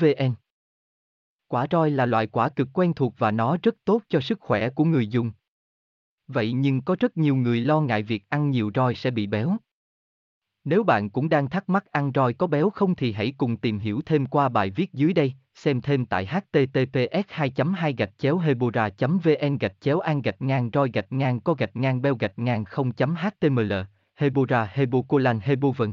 vn quả roi là loại quả cực quen thuộc và nó rất tốt cho sức khỏe của người dùng. Vậy nhưng có rất nhiều người lo ngại việc ăn nhiều roi sẽ bị béo. Nếu bạn cũng đang thắc mắc ăn roi có béo không thì hãy cùng tìm hiểu thêm qua bài viết dưới đây, xem thêm tại https 2 2 gạch chéo hebora vn gạch chéo an gạch ngang roi gạch ngang co gạch ngang beo gạch ngang 0 html hebora hebocolan hebovn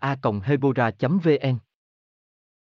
a hebora vn